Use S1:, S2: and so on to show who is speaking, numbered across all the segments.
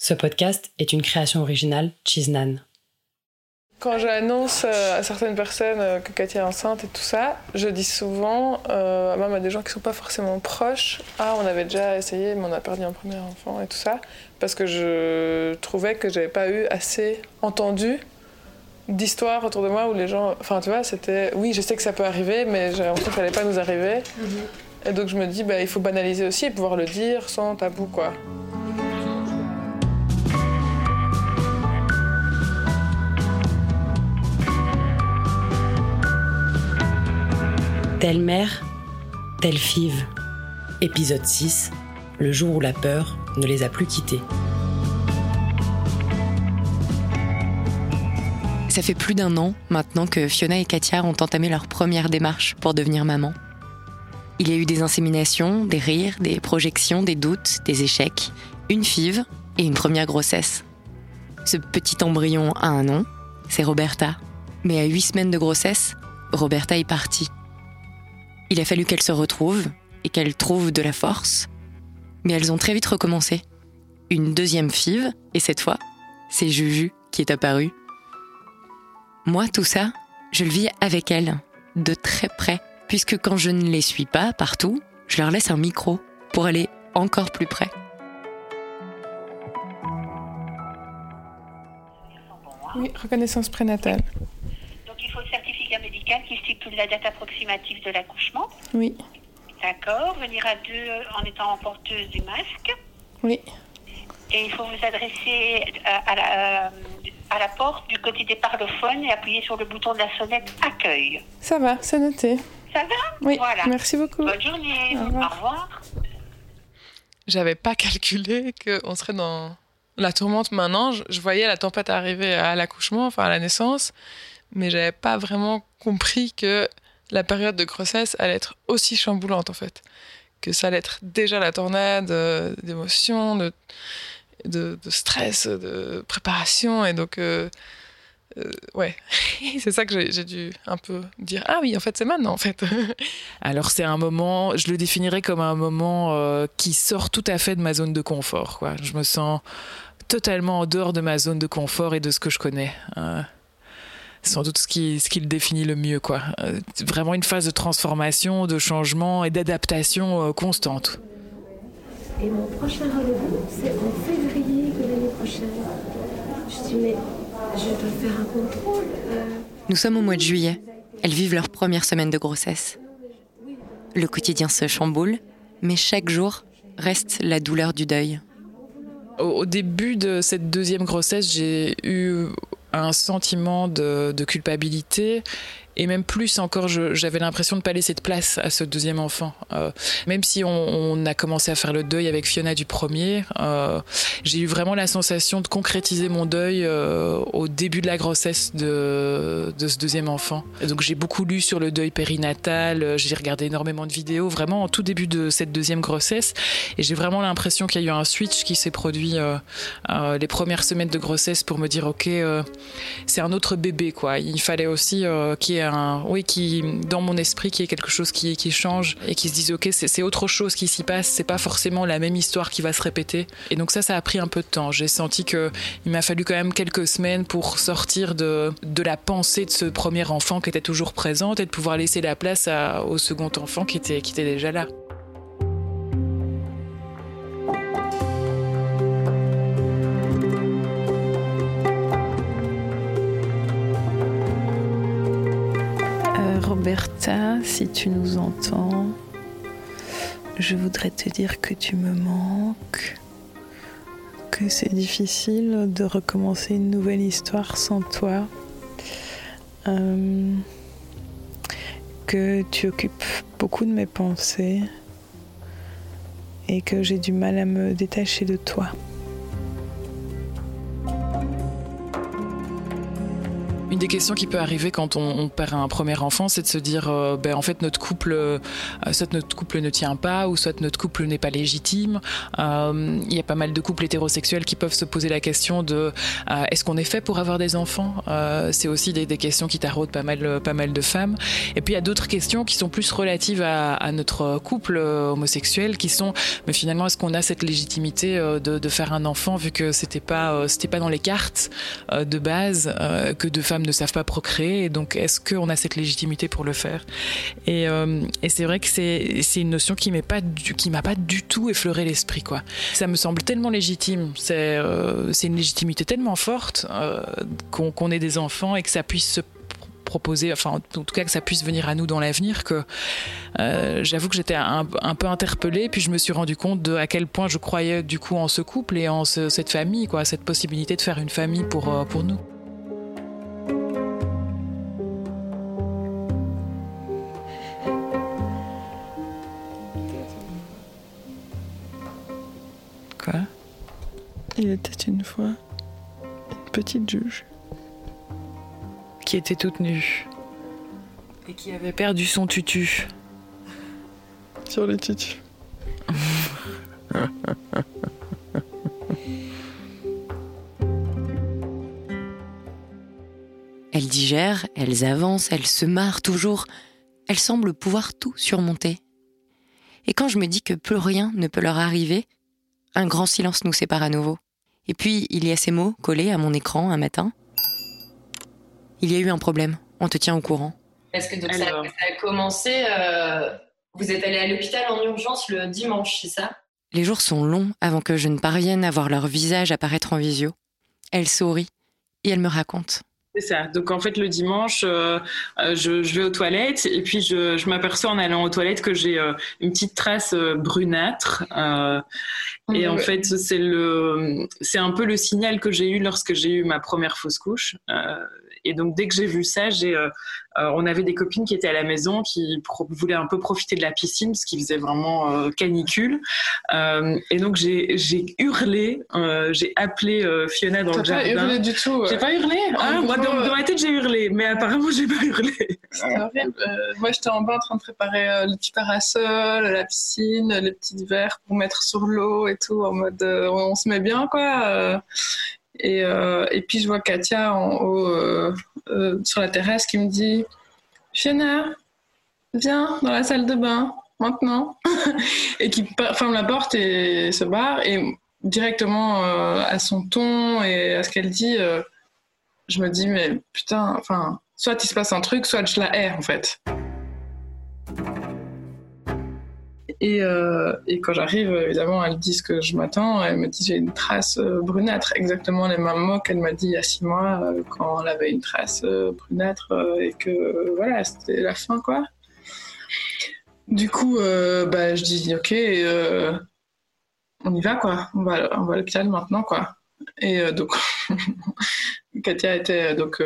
S1: Ce podcast est une création originale Chiznan.
S2: Quand j'annonce euh, à certaines personnes euh, que Katia est enceinte et tout ça, je dis souvent, euh, même à des gens qui ne sont pas forcément proches, ah on avait déjà essayé mais on a perdu un premier enfant et tout ça, parce que je trouvais que j'avais pas eu assez entendu d'histoires autour de moi où les gens, enfin tu vois, c'était, oui je sais que ça peut arriver, mais j'ai l'impression que ça n'allait pas nous arriver. Et donc je me dis, bah, il faut banaliser aussi et pouvoir le dire sans tabou quoi.
S1: Telle mère, telle five. Épisode 6, le jour où la peur ne les a plus quittés.
S3: Ça fait plus d'un an maintenant que Fiona et Katia ont entamé leur première démarche pour devenir maman. Il y a eu des inséminations, des rires, des projections, des doutes, des échecs, une five et une première grossesse. Ce petit embryon a un nom, c'est Roberta. Mais à huit semaines de grossesse, Roberta est partie. Il a fallu qu'elles se retrouvent et qu'elles trouvent de la force. Mais elles ont très vite recommencé. Une deuxième five, et cette fois, c'est Juju qui est apparue. Moi, tout ça, je le vis avec elles, de très près, puisque quand je ne les suis pas partout, je leur laisse un micro pour aller encore plus près.
S2: Oui, reconnaissance prénatale.
S4: Donc il faut le certificat médical qui stipule la date approximative de l'accouchement.
S2: Oui,
S4: D'accord. Venir à deux euh, en étant porteuse du masque.
S2: oui,
S4: Et il faut vous adresser euh, à la, euh, à la porte du côté des parlophones et appuyer sur le bouton de la sonnette accueil.
S2: ça va, c'est noté.
S4: Ça va?
S2: Oui,
S4: Voilà.
S2: merci beaucoup.
S4: Bonne journée.
S2: Au revoir.
S4: Au revoir.
S2: J'avais pas calculé qu'on serait dans la tourmente maintenant. Je, je voyais la tempête arriver à l'accouchement, enfin à la naissance, mais j'avais pas vraiment compris que la période de grossesse allait être aussi chamboulante en fait. Que ça allait être déjà la tornade euh, d'émotions, de, de, stress, de préparation. Et donc, euh, euh, ouais, c'est ça que j'ai dû un peu dire Ah oui, en fait, c'est maintenant en fait.
S5: Alors c'est un moment, je le définirais comme un moment qui sort tout à fait de ma zone de confort. Quoi. Je me sens totalement en dehors de ma zone de confort et de ce que je connais. C'est sans doute ce qui, ce qui le définit le mieux. Quoi. Euh, vraiment une phase de transformation, de changement et d'adaptation euh, constante.
S6: Et mon prochain rendez-vous, c'est en février de l'année prochaine. Je dis, mais je dois faire un contrôle. euh,
S3: Nous sommes au mois de juillet. Elles vivent leur première semaine de grossesse. Le quotidien se chamboule, mais chaque jour reste la douleur du deuil.
S5: Au, au début de cette deuxième grossesse, j'ai eu un sentiment de, culpabilité et même plus encore, j'avais l'impression de ne pas laisser de place à ce deuxième enfant. Euh, même si on, a commencé à faire le deuil avec Fiona du premier, euh, j'ai eu vraiment la sensation de concrétiser mon deuil euh, au début de la grossesse de, ce deuxième enfant. Donc j'ai beaucoup lu sur le deuil périnatal, j'ai regardé énormément de vidéos, vraiment en tout début de cette deuxième grossesse. Et j'ai vraiment l'impression qu'il y a eu un switch qui s'est produit les premières semaines de grossesse pour me dire ok, c'est un autre bébé quoi. Il fallait aussi qu'il y ait oui, qui dans mon esprit qu'il y ait quelque chose qui, qui change et qui se dise ok, c'est autre chose qui s'y passe. C'est pas forcément la même histoire qui va se répéter. Et donc ça, ça a pris un peu de temps. J'ai senti que il m'a fallu quand même quelques semaines pour sortir de la pensée de ce premier enfant qui était toujours présente et de pouvoir laisser la place au second enfant qui était qui était déjà là.
S7: Roberta, si tu nous entends, je voudrais te dire que tu me manques, que c'est difficile de recommencer une nouvelle histoire sans toi, Euh, que tu occupes beaucoup de mes pensées et que j'ai du mal à me détacher de toi.
S5: Une des questions qui peut arriver quand on, perd un premier enfant, c'est de se dire, euh, ben, en fait, notre couple, euh, soit notre couple ne tient pas, ou soit notre couple n'est pas légitime. Euh, il y a pas mal de couples hétérosexuels qui peuvent se poser la question de, est-ce qu'on est fait pour avoir des enfants? C'est aussi des, questions qui taraudent pas mal, pas mal de femmes. Et puis il y a d'autres questions qui sont plus relatives à, notre couple homosexuel, qui sont, mais finalement, est-ce qu'on a cette légitimité de, de, faire un enfant vu que c'était pas, c'était pas dans les cartes de base que de femmes ne savent pas procréer. Et donc, est-ce qu'on a cette légitimité pour le faire? Et, euh, et c'est vrai que c'est, une notion qui, m'est pas m'a pas du tout effleuré l'esprit. Quoi. Ça me semble tellement légitime. C'est, euh, une légitimité tellement forte euh, qu'on, ait des enfants et que ça puisse se proposer, enfin en tout cas que ça puisse venir à nous dans l'avenir, que j'avoue que j'étais un, peu interpellée, puis je me suis rendu compte de à quel point je croyais du coup en ce couple et en cette famille, cette possibilité de faire une famille pour nous.
S7: Petite juge qui était toute nue et qui avait perdu son tutu sur le tutu.
S3: Elles digèrent, elles avancent, elles se marrent toujours. Elles semblent pouvoir tout surmonter. Et quand je me dis que plus rien ne peut leur arriver, un grand silence nous sépare à nouveau. Et puis, il y a ces mots collés à mon écran un matin. Il y a eu un problème. On te tient au courant.
S6: Est-ce que donc ça, a commencé. Euh, vous êtes allé à l'hôpital en urgence le dimanche, c'est ça?
S3: Les jours sont longs avant que je ne parvienne à voir leur visage apparaître en visio. Elle sourit et elle me raconte.
S8: C'est ça. Donc en fait le dimanche, euh, euh, je, vais aux toilettes et puis je, m'aperçois en allant aux toilettes que j'ai une petite trace brunâtre et en fait, c'est le, c'est un peu le signal que j'ai eu lorsque j'ai eu ma première fausse couche. Et donc, dès que j'ai vu ça, j'ai, euh, euh, on avait des copines qui étaient à la maison qui voulaient un peu profiter de la piscine parce qu'il faisait vraiment euh, canicule. Et donc, j'ai, j'ai hurlé, j'ai appelé Fiona dans le jardin.
S9: J'ai pas hurlé du tout.
S8: J'ai pas hurlé ah, Moi, dans, ma tête, j'ai hurlé, mais apparemment, j'ai pas hurlé.
S9: moi, j'étais en bas en train de préparer le petit parasol, la piscine, les petits verres pour mettre sur l'eau et tout, en mode on se met bien, quoi. Et, euh, et, puis je vois Katia en haut euh, euh, sur la terrasse qui me dit Fiona, viens dans la salle de bain maintenant. et qui ferme la porte et se barre. Et directement à son ton et à ce qu'elle dit, je me dis mais putain, soit il se passe un truc, soit je la hais en fait. Et, euh, et quand j'arrive, évidemment, elle dit ce que je m'attends. Elle me dit j'ai une trace euh, brunâtre, exactement les mêmes mots qu'elle m'a dit il y a six mois euh, quand elle avait une trace brunâtre et que voilà, c'était la fin quoi. Du coup, bah, je dis ok, on y va quoi, on va, on va à l'hôpital maintenant quoi. Et donc, Katia était donc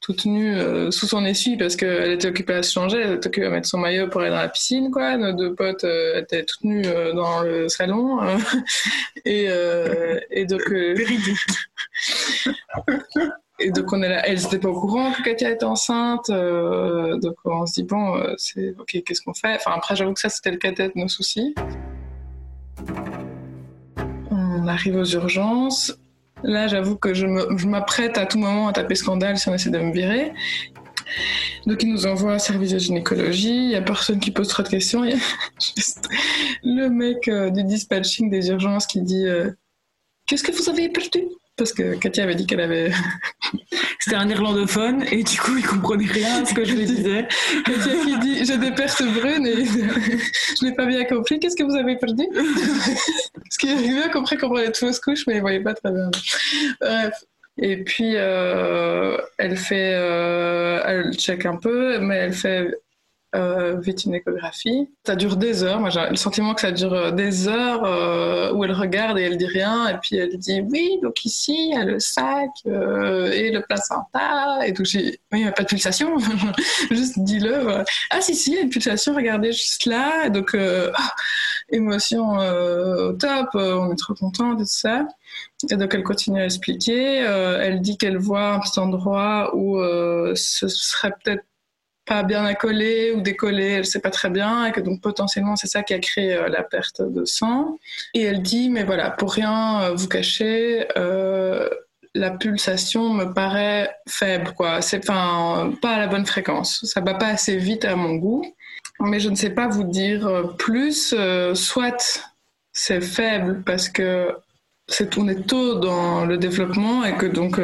S9: toute nue euh, sous son essuie parce qu'elle était occupée à se changer, elle était occupée à mettre son maillot pour aller dans la piscine, quoi. Nos deux potes euh, étaient toutes nues euh, dans le salon. et, et donc. et donc on est là, elles n'étaient pas au courant que Katia était enceinte, donc on se dit bon, c'est ok, qu'est-ce qu'on fait? Enfin après j'avoue que ça c'était le cadet de nos soucis. On arrive aux urgences, Là, j'avoue que je m'apprête à tout moment à taper scandale si on essaie de me virer. Donc, il nous envoie un service de gynécologie. Il n'y a personne qui pose trop de questions. Il y a juste le mec euh, du dispatching des urgences qui dit euh, Qu'est-ce que vous avez perdu? Parce que Katia avait dit qu'elle avait.
S8: C'était un néerlandophone et du coup il comprenait rien à ce que je lui disais.
S9: Katia qui dit J'ai des pertes brunes et je n'ai pas bien compris. Qu'est-ce que vous avez perdu? Parce qu'il avait bien compris qu'on prenait de fausses couches, mais il ne voyait pas très bien. Bref. Et puis euh, elle fait. Euh, elle check un peu, mais elle fait euh, vite une échographie. Ça dure des heures. Moi, j'ai le sentiment que ça dure euh, des heures euh, où elle regarde et elle dit rien. Et puis elle dit oui, donc ici, il y a le sac euh, et le placenta. Et tout. J'ai, oui, il n'y a pas de pulsation. juste dis-le. Ah, si, si, il y a une pulsation. Regardez juste là. Et donc, ah, émotion au top. on est trop contents de ça. Et donc elle continue à expliquer. Elle dit qu'elle voit un petit endroit où ce serait peut-être pas bien accolé ou décollé, elle sait pas très bien, et que donc potentiellement c'est ça qui a créé euh, la perte de sang. Et elle dit, mais voilà, pour rien euh, vous cacher, euh, la pulsation me paraît faible, quoi. C'est pas à la bonne fréquence. Ça va pas assez vite à mon goût. Mais je ne sais pas vous dire plus. Soit c'est faible parce que c'est on est tôt dans le développement et que donc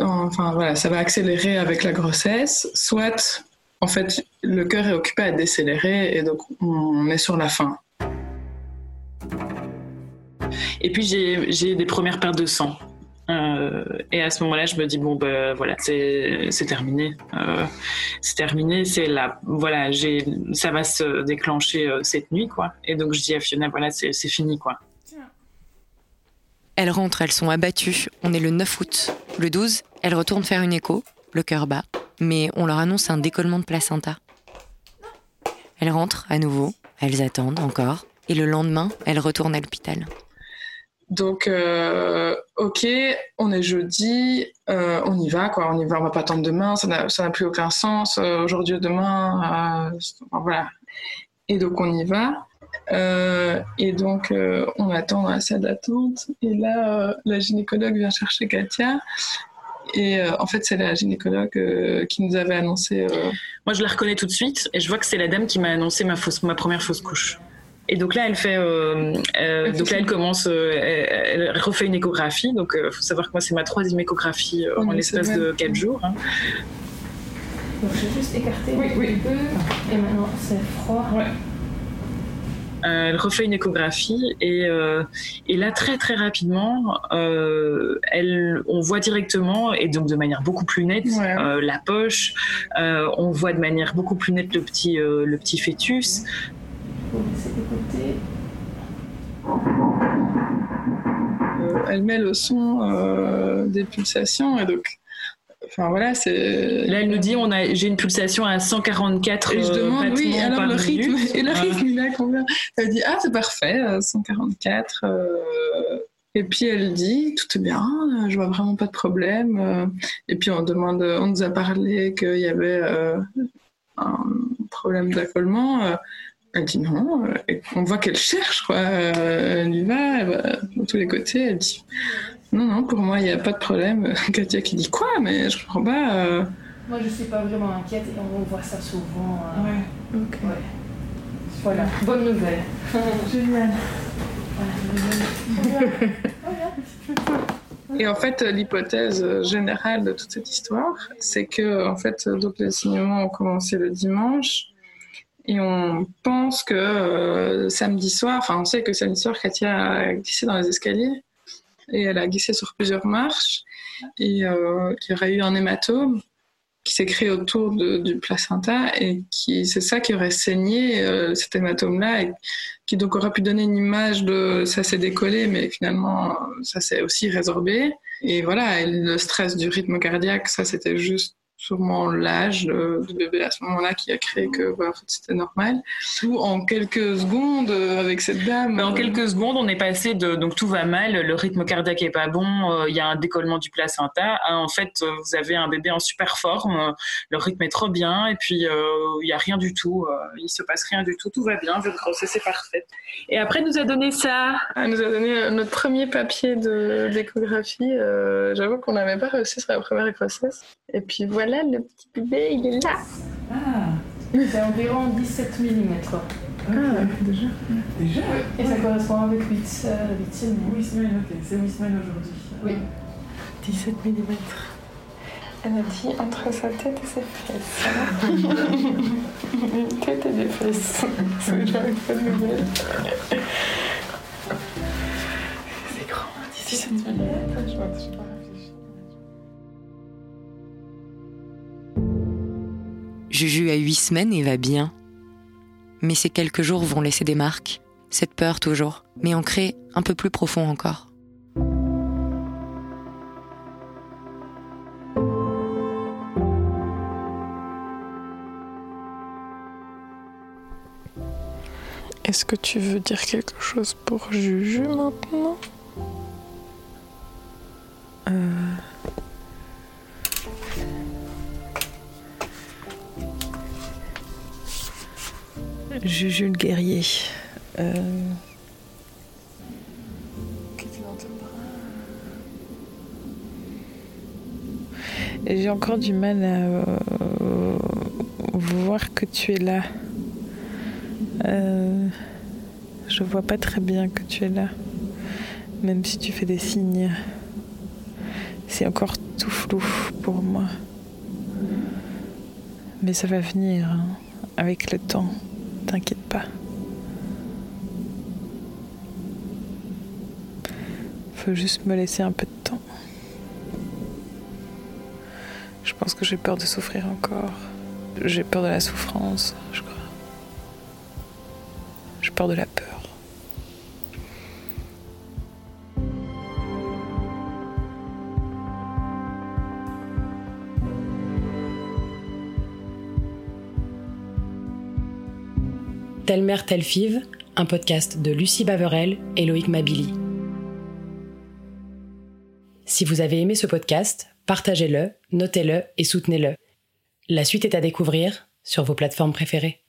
S9: enfin voilà ça va accélérer avec la grossesse soit en fait le cœur est occupé à décélérer et donc on est sur la fin
S8: Et puis j'ai des premières pertes de sang. Euh, et à ce moment-là, je me dis bon ben voilà, c'est c'est terminé, Euh, c'est terminé, c'est là, voilà, j'ai ça va se déclencher euh, cette nuit quoi. Et donc je dis à Fiona voilà, c'est c'est fini quoi.
S3: Elles rentrent, elles sont abattues. On est le 9 août. Le 12, elles retournent faire une écho, le cœur bat, mais on leur annonce un décollement de placenta. Elles rentrent à nouveau, elles attendent encore, et le lendemain, elles retournent à l'hôpital.
S9: donc euh, ok on est jeudi euh, on y va quoi on y va on va pas attendre demain ça n'a plus aucun sens euh, aujourd'hui ou demain euh, voilà et donc on y va Euh, et donc euh, on attend dans la salle d'attente et là euh, la gynécologue vient chercher Katia et euh, en fait c'est la gynécologue euh, qui nous avait annoncé euh,
S8: Moi je la reconnais tout de suite et je vois que c'est la dame qui m'a annoncé ma fausse ma première fausse couche. Et donc là, elle fait, euh, euh, donc là, elle commence, euh, elle, elle refait une échographie. Donc, il faut savoir que moi, c'est ma troisième échographie en l'espace de quatre jours. hein.
S6: Donc je vais juste écarter un petit peu. Et maintenant c'est froid.
S8: Euh, elle refait une échographie et, euh, et là très très rapidement, euh, elle, on voit directement et donc de manière beaucoup plus nette
S9: Ouais.
S8: euh, la poche. On voit de manière beaucoup plus nette le petit le petit fœtus.
S9: Elle met le son des pulsations et donc enfin voilà c'est
S8: Là, elle nous dit on a j'ai une pulsation à 144
S9: et je
S8: euh,
S9: demande oui alors le rythme
S8: minute.
S9: et le rythme il a combien? Elle dit ah c'est parfait euh, 144 euh, et puis elle dit tout est bien euh, je vois vraiment pas de problème euh, et puis on demande on nous a parlé qu'il y avait euh, un problème d'accolement euh, elle dit non, euh, et on voit qu'elle cherche, quoi. Euh, elle y va, elle va de tous les côtés, elle dit non, non, pour moi, il n'y a pas de problème. Katia qui dit quoi, mais je comprends pas. euh.
S6: Moi je suis pas vraiment inquiète et on voit ça souvent. euh,
S9: Ok.
S6: ouais. Voilà, bonne nouvelle.
S9: Génial. Et en fait, l'hypothèse générale de toute cette histoire, c'est que en fait, donc les saignements ont commencé le dimanche. Et on pense que euh, samedi soir, enfin on sait que samedi soir, Katia a glissé dans les escaliers et elle a glissé sur plusieurs marches. Et euh, qu'il y aurait eu un hématome qui s'est créé autour du placenta et c'est ça qui aurait saigné euh, cet hématome là et qui donc aurait pu donner une image de ça s'est décollé mais finalement ça s'est aussi résorbé. Et voilà le stress du rythme cardiaque ça c'était juste sûrement l'âge de- du bébé à ce moment-là qui a créé que voilà, en fait, c'était normal tout en quelques secondes euh, avec cette dame
S8: Mais en quelques secondes, on est passé de donc tout va mal, le rythme cardiaque est pas bon, euh, il y a un décollement du placenta. à, en fait, euh, vous avez un bébé en super forme, euh, le rythme est trop bien et puis euh, il y a rien du tout, euh, il se passe rien du tout, tout va bien, votre grossesse est parfaite. Et après, elle nous a donné ça.
S9: Elle nous a donné euh, notre premier papier de- d'échographie. Euh, J'avoue qu'on n'avait pas réussi sur la première grossesse. Et puis voilà, le petit bébé, il est là.
S6: Ah, c'est environ 17 mm.
S9: Ah, déjà.
S10: Déjà
S6: Et ça correspond avec 8, euh, 8 semaines.
S10: 8 semaines, ok. C'est 8 semaines aujourd'hui.
S6: Oui.
S9: 17 mm. Elle a dit entre sa tête et ses fesses. Une tête et des fesses. C'est genre une bonne nouvelle. C'est grand, 17 mm. Je m'en suis pas
S3: Juju a huit semaines et va bien. Mais ces quelques jours vont laisser des marques, cette peur toujours, mais ancrée un peu plus profond encore.
S7: Est-ce que tu veux dire quelque chose pour Juju maintenant? Euh... Juju le guerrier. Euh... J'ai encore du mal à euh, voir que tu es là. Euh, je vois pas très bien que tu es là, même si tu fais des signes. C'est encore tout flou pour moi. Mais ça va venir hein, avec le temps, t'inquiète pas. Faut juste me laisser un peu de temps. Je pense que j'ai peur de souffrir encore. J'ai peur de la souffrance, je crois. J'ai peur de la peur.
S1: Telle mère, telle five, un podcast de Lucie Baverel et Loïc Mabili. Si vous avez aimé ce podcast, partagez-le, notez-le et soutenez-le. La suite est à découvrir sur vos plateformes préférées.